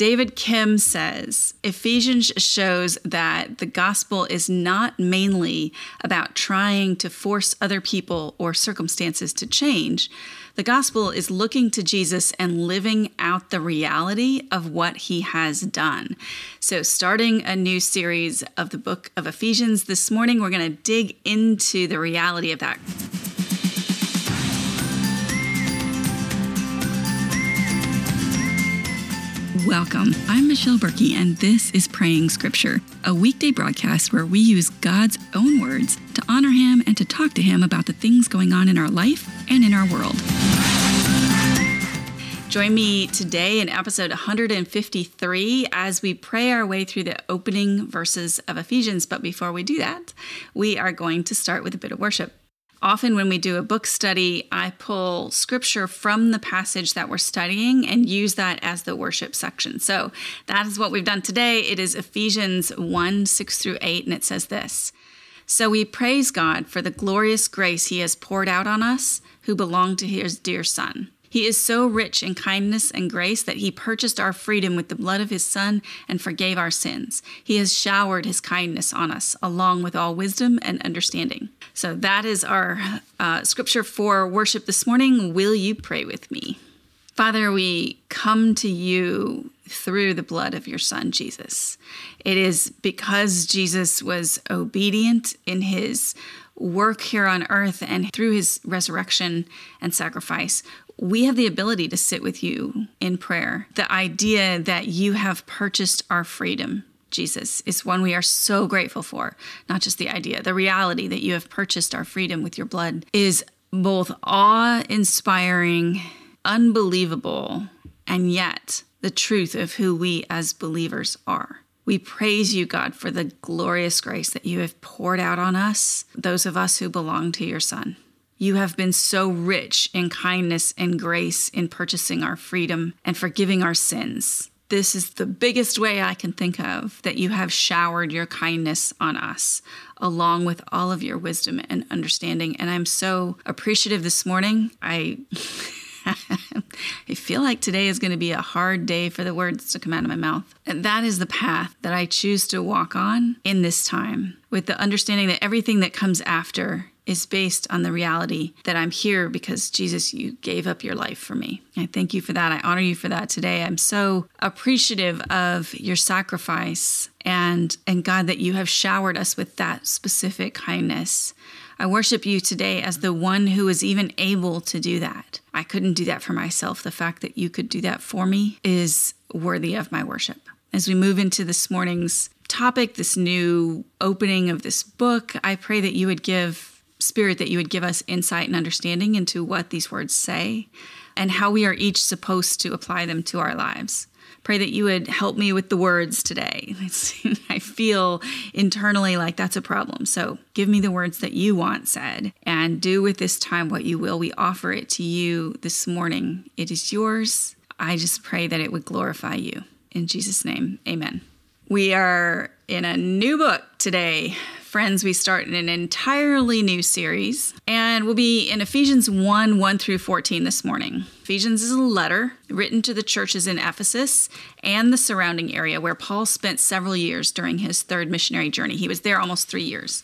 David Kim says Ephesians shows that the gospel is not mainly about trying to force other people or circumstances to change. The gospel is looking to Jesus and living out the reality of what he has done. So, starting a new series of the book of Ephesians this morning, we're going to dig into the reality of that. Welcome. I'm Michelle Berkey, and this is Praying Scripture, a weekday broadcast where we use God's own words to honor Him and to talk to Him about the things going on in our life and in our world. Join me today in episode 153 as we pray our way through the opening verses of Ephesians. But before we do that, we are going to start with a bit of worship. Often, when we do a book study, I pull scripture from the passage that we're studying and use that as the worship section. So that is what we've done today. It is Ephesians 1 6 through 8, and it says this So we praise God for the glorious grace He has poured out on us who belong to His dear Son. He is so rich in kindness and grace that he purchased our freedom with the blood of his Son and forgave our sins. He has showered his kindness on us, along with all wisdom and understanding. So that is our uh, scripture for worship this morning. Will you pray with me? Father, we come to you through the blood of your Son, Jesus. It is because Jesus was obedient in his work here on earth and through his resurrection and sacrifice, we have the ability to sit with you in prayer. The idea that you have purchased our freedom, Jesus, is one we are so grateful for. Not just the idea, the reality that you have purchased our freedom with your blood is both awe inspiring, unbelievable, and yet the truth of who we as believers are. We praise you, God, for the glorious grace that you have poured out on us, those of us who belong to your Son. You have been so rich in kindness and grace in purchasing our freedom and forgiving our sins. This is the biggest way I can think of that you have showered your kindness on us, along with all of your wisdom and understanding. And I'm so appreciative this morning. I. I feel like today is going to be a hard day for the words to come out of my mouth. And that is the path that I choose to walk on in this time, with the understanding that everything that comes after is based on the reality that I'm here because Jesus, you gave up your life for me. I thank you for that. I honor you for that today. I'm so appreciative of your sacrifice and and God that you have showered us with that specific kindness. I worship you today as the one who is even able to do that. I couldn't do that for myself. The fact that you could do that for me is worthy of my worship. As we move into this morning's topic, this new opening of this book, I pray that you would give Spirit, that you would give us insight and understanding into what these words say and how we are each supposed to apply them to our lives. Pray that you would help me with the words today. I feel internally like that's a problem. So give me the words that you want said and do with this time what you will. We offer it to you this morning. It is yours. I just pray that it would glorify you. In Jesus' name, amen. We are in a new book today friends, we start in an entirely new series, and we'll be in Ephesians 1 1 through 14 this morning. Ephesians is a letter written to the churches in Ephesus and the surrounding area where Paul spent several years during his third missionary journey. He was there almost three years.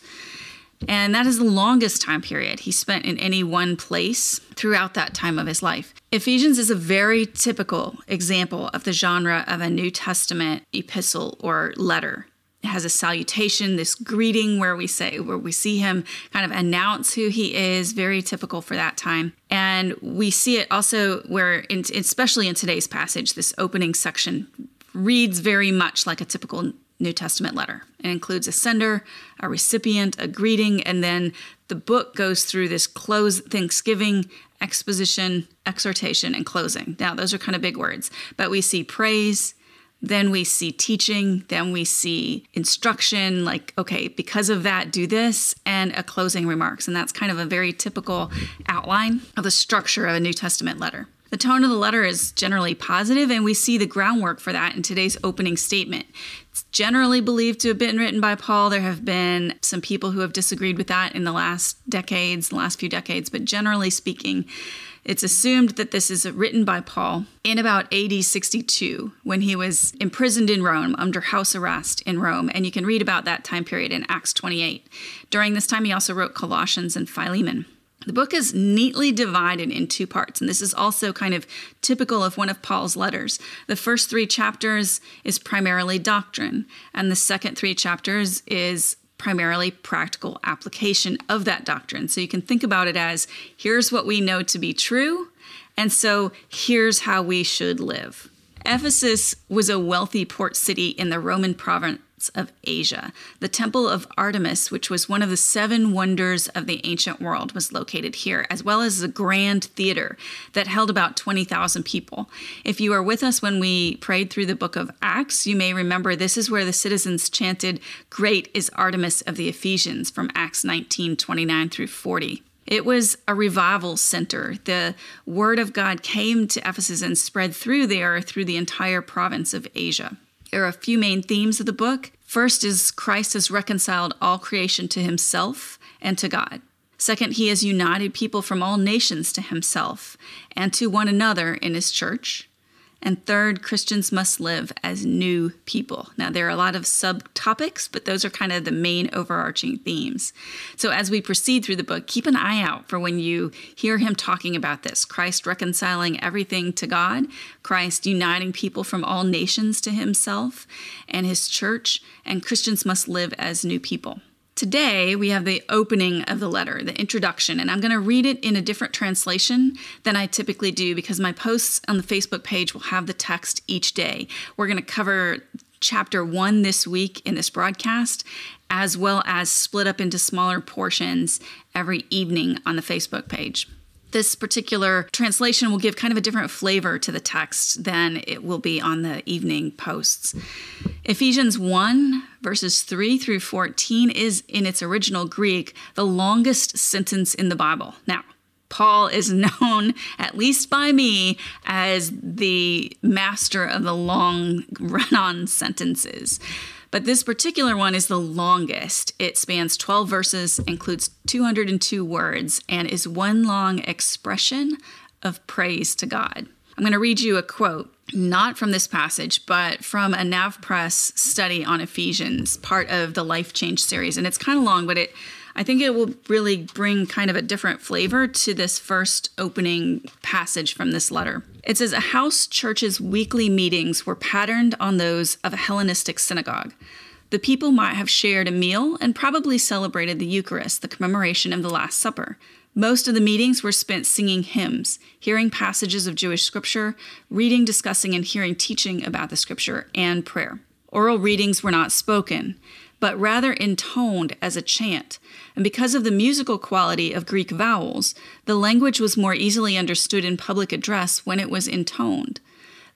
And that is the longest time period he spent in any one place throughout that time of his life. Ephesians is a very typical example of the genre of a New Testament epistle or letter It has a salutation, this greeting where we say where we see him kind of announce who he is, very typical for that time. And we see it also where, in, especially in today's passage, this opening section reads very much like a typical New Testament letter. It includes a sender, a recipient, a greeting, and then the book goes through this close thanksgiving, exposition, exhortation, and closing. Now, those are kind of big words, but we see praise, then we see teaching, then we see instruction, like, okay, because of that, do this, and a closing remarks. And that's kind of a very typical outline of the structure of a New Testament letter. The tone of the letter is generally positive, and we see the groundwork for that in today's opening statement. It's generally believed to have been written by Paul. There have been some people who have disagreed with that in the last decades, the last few decades, but generally speaking, It's assumed that this is written by Paul in about AD 62 when he was imprisoned in Rome under house arrest in Rome. And you can read about that time period in Acts 28. During this time, he also wrote Colossians and Philemon. The book is neatly divided in two parts, and this is also kind of typical of one of Paul's letters. The first three chapters is primarily doctrine, and the second three chapters is primarily practical application of that doctrine. So you can think about it as here's what we know to be true, and so here's how we should live. Ephesus was a wealthy port city in the Roman province of Asia. The Temple of Artemis, which was one of the seven wonders of the ancient world, was located here, as well as the grand theater that held about 20,000 people. If you are with us when we prayed through the book of Acts, you may remember this is where the citizens chanted, Great is Artemis of the Ephesians, from Acts 19 29 through 40. It was a revival center. The word of God came to Ephesus and spread through there through the entire province of Asia. There are a few main themes of the book. First is Christ has reconciled all creation to himself and to God. Second, he has united people from all nations to himself and to one another in his church. And third, Christians must live as new people. Now, there are a lot of subtopics, but those are kind of the main overarching themes. So, as we proceed through the book, keep an eye out for when you hear him talking about this Christ reconciling everything to God, Christ uniting people from all nations to himself and his church, and Christians must live as new people. Today, we have the opening of the letter, the introduction, and I'm going to read it in a different translation than I typically do because my posts on the Facebook page will have the text each day. We're going to cover chapter one this week in this broadcast, as well as split up into smaller portions every evening on the Facebook page this particular translation will give kind of a different flavor to the text than it will be on the evening posts. Ephesians 1, verses 3 through 14, is in its original Greek the longest sentence in the Bible. Now, Paul is known, at least by me, as the master of the long run on sentences. But this particular one is the longest. It spans 12 verses, includes 202 words, and is one long expression of praise to God. I'm going to read you a quote, not from this passage, but from a NavPress study on Ephesians, part of the Life Change series. And it's kind of long, but it I think it will really bring kind of a different flavor to this first opening passage from this letter. It says, A house church's weekly meetings were patterned on those of a Hellenistic synagogue. The people might have shared a meal and probably celebrated the Eucharist, the commemoration of the Last Supper. Most of the meetings were spent singing hymns, hearing passages of Jewish scripture, reading, discussing, and hearing teaching about the scripture, and prayer. Oral readings were not spoken but rather intoned as a chant. And because of the musical quality of Greek vowels, the language was more easily understood in public address when it was intoned.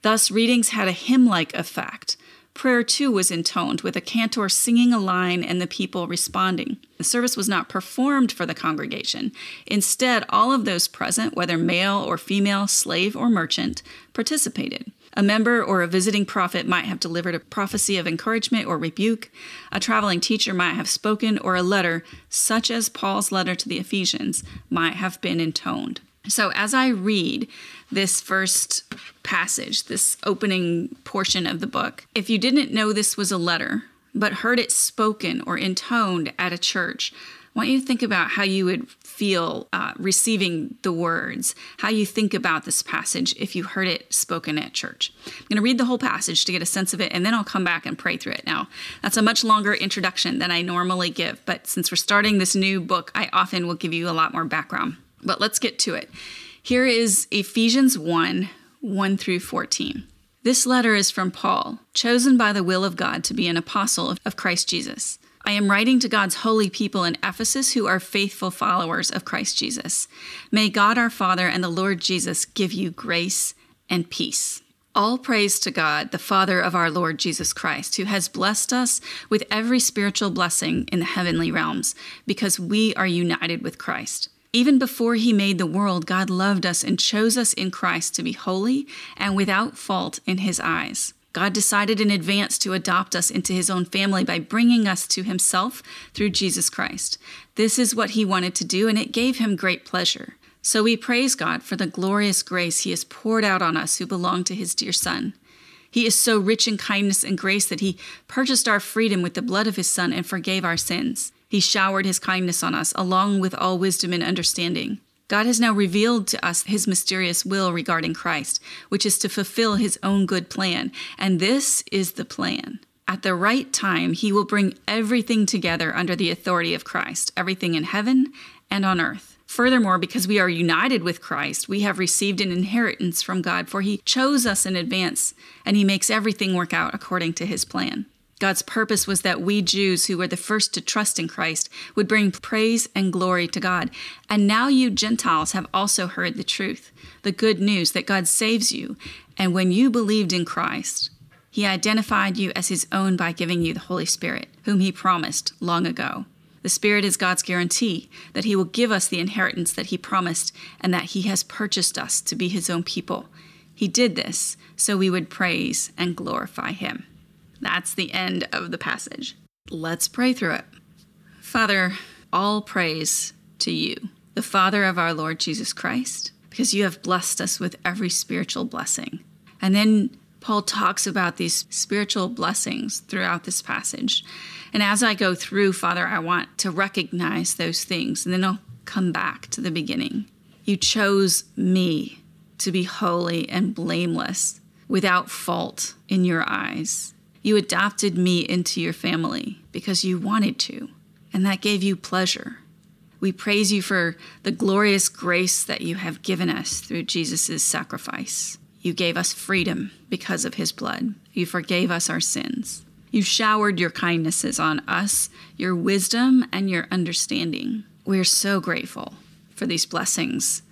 Thus, readings had a hymn like effect. Prayer, too, was intoned, with a cantor singing a line and the people responding. The service was not performed for the congregation. Instead, all of those present, whether male or female, slave or merchant, participated. A member or a visiting prophet might have delivered a prophecy of encouragement or rebuke. A traveling teacher might have spoken, or a letter, such as Paul's letter to the Ephesians, might have been intoned. So, as I read this first passage, this opening portion of the book, if you didn't know this was a letter, but heard it spoken or intoned at a church, want you to think about how you would feel uh, receiving the words, how you think about this passage if you heard it spoken at church. I'm going to read the whole passage to get a sense of it, and then I'll come back and pray through it. Now, that's a much longer introduction than I normally give, but since we're starting this new book, I often will give you a lot more background. But let's get to it. Here is Ephesians 1 1 through 14. This letter is from Paul, chosen by the will of God to be an apostle of Christ Jesus I am writing to God's holy people in Ephesus who are faithful followers of Christ Jesus. May God our Father and the Lord Jesus give you grace and peace. All praise to God, the Father of our Lord Jesus Christ, who has blessed us with every spiritual blessing in the heavenly realms, because we are united with Christ. Even before he made the world, God loved us and chose us in Christ to be holy and without fault in his eyes. God decided in advance to adopt us into his own family by bringing us to himself through Jesus Christ. This is what he wanted to do, and it gave him great pleasure. So we praise God for the glorious grace He has poured out on us who belong to His dear Son. He is so rich in kindness and grace that He purchased our freedom with the blood of His Son and forgave our sins. He showered His kindness on us, along with all wisdom and understanding. God has now revealed to us His mysterious will regarding Christ, which is to fulfill His own good plan. And this is the plan. At the right time, He will bring everything together under the authority of Christ, everything in heaven and on earth. Furthermore, because we are united with Christ, we have received an inheritance from God, for He chose us in advance, and He makes everything work out according to His plan. God's purpose was that we Jews, who were the first to trust in Christ, would bring praise and glory to God. And now you Gentiles have also heard the truth, the good news that God saves you. And when you believed in Christ, He identified you as His own by giving you the Holy Spirit, whom He promised long ago. The Spirit is God's guarantee that He will give us the inheritance that He promised and that He has purchased us to be His own people. He did this so we would praise and glorify Him. That's the end of the passage. Let's pray through it. Father, all praise to you, the Father of our Lord Jesus Christ, because you have blessed us with every spiritual blessing. And then Paul talks about these spiritual blessings throughout this passage. And as I go through, Father, I want to recognize those things, and then I'll come back to the beginning. You chose me to be holy and blameless, without fault in your eyes. You adopted me into your family because you wanted to, and that gave you pleasure. We praise you for the glorious grace that you have given us through Jesus' sacrifice. You gave us freedom because of his blood. You forgave us our sins. You showered your kindnesses on us, your wisdom, and your understanding. We're so grateful for these blessings.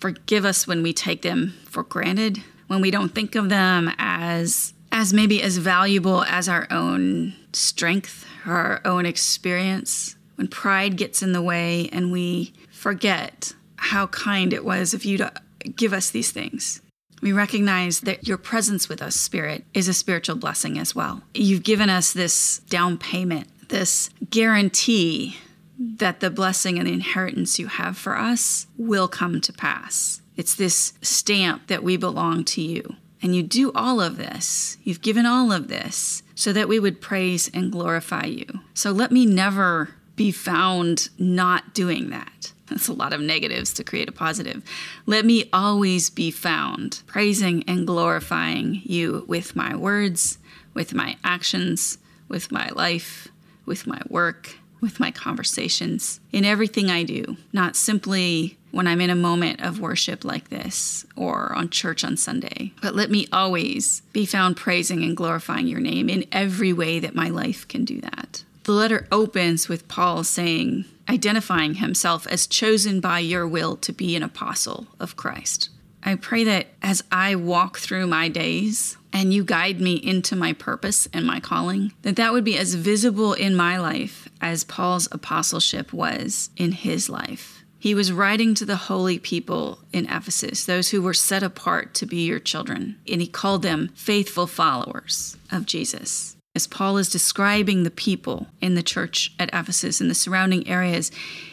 Forgive us when we take them for granted, when we don't think of them as as maybe as valuable as our own strength or our own experience. When pride gets in the way and we forget how kind it was of you to give us these things. We recognize that your presence with us, Spirit, is a spiritual blessing as well. You've given us this down payment, this guarantee that the blessing and the inheritance you have for us will come to pass. It's this stamp that we belong to you. And you do all of this, you've given all of this so that we would praise and glorify you. So let me never be found not doing that. That's a lot of negatives to create a positive. Let me always be found praising and glorifying you with my words, with my actions, with my life, with my work, with my conversations, in everything I do, not simply when I'm in a moment of worship like this or on church on Sunday, but let me always be found praising and glorifying your name in every way that my life can do that. The letter opens with Paul saying, identifying himself as chosen by your will to be an apostle of Christ. I pray that as I walk through my days and you guide me into my purpose and my calling, that that would be as visible in my life as Paul's apostleship was in his life. He was writing to the holy people in Ephesus, those who were set apart to be your children, and he called them faithful followers of Jesus. As Paul is describing the people in the church at Ephesus and the surrounding areas,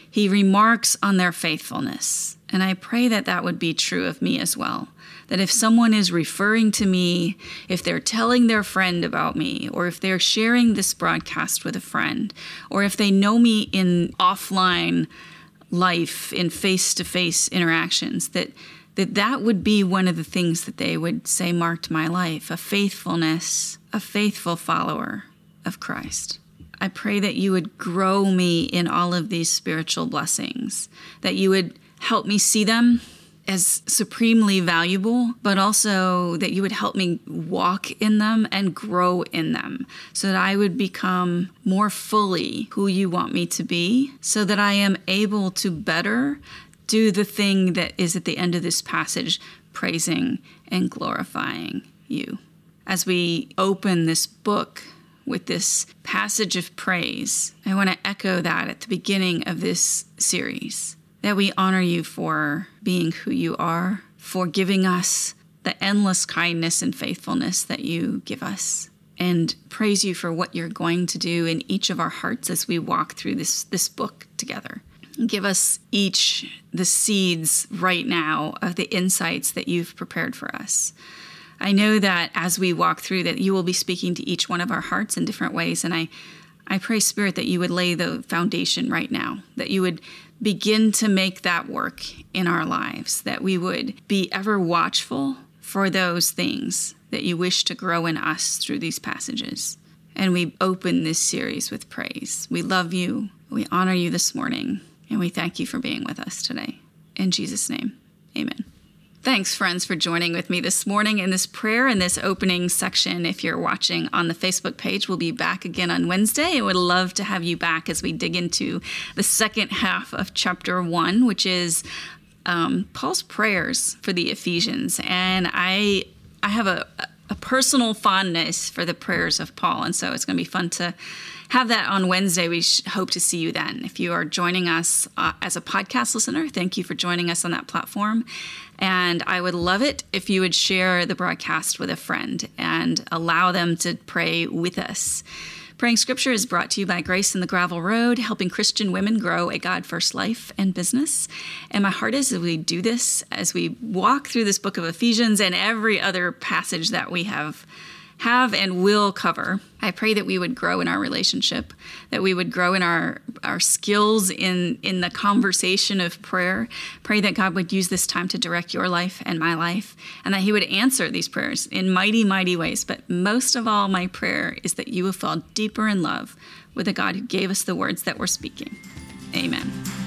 he remarks on their faithfulness. And I pray that that would be true of me as well. That if someone is referring to me, if they're telling their friend about me, or if they're sharing this broadcast with a friend, or if they know me in offline life, in face to face interactions, that that that would be one of the things that they would say marked my life a faithfulness, a faithful follower of Christ. I pray that you would grow me in all of these spiritual blessings, that you would help me see them as supremely valuable, but also that you would help me walk in them and grow in them so that I would become more fully who you want me to be, so that I am able to better do the thing that is at the end of this passage, praising and glorifying you. As we open this book with this passage of praise, I want to echo that at the beginning of this series that we honor you for being who you are, for giving us the endless kindness and faithfulness that you give us. And praise you for what you're going to do in each of our hearts as we walk through this, this book together. Give us each the seeds right now of the insights that you've prepared for us. I know that as we walk through that you will be speaking to each one of our hearts in different ways and I I pray spirit that you would lay the foundation right now, that you would begin to make that work in our lives, that we would be ever watchful for those things that you wish to grow in us through these passages. And we open this series with praise. We love you. We honor you this morning. And we thank you for being with us today. In Jesus' name, amen. Thanks, friends, for joining with me this morning in this prayer and this opening section. If you're watching on the Facebook page, we'll be back again on Wednesday. I would love to have you back as we dig into the second half of chapter one, which is um, Paul's prayers for the Ephesians. And I, I have a, a personal fondness for the prayers of Paul. And so it's going to be fun to have that on Wednesday. We hope to see you then. If you are joining us uh, as a podcast listener, thank you for joining us on that platform. And I would love it if you would share the broadcast with a friend and allow them to pray with us. Praying Scripture is brought to you by Grace in the Gravel Road, helping Christian women grow a God first life and business. And my heart is as we do this, as we walk through this book of Ephesians and every other passage that we have have and will cover. I pray that we would grow in our relationship, that we would grow in our, our skills in, in the conversation of prayer. Pray that God would use this time to direct your life and my life, and that He would answer these prayers in mighty, mighty ways. But most of all, my prayer is that you will fall deeper in love with the God who gave us the words that we're speaking. Amen.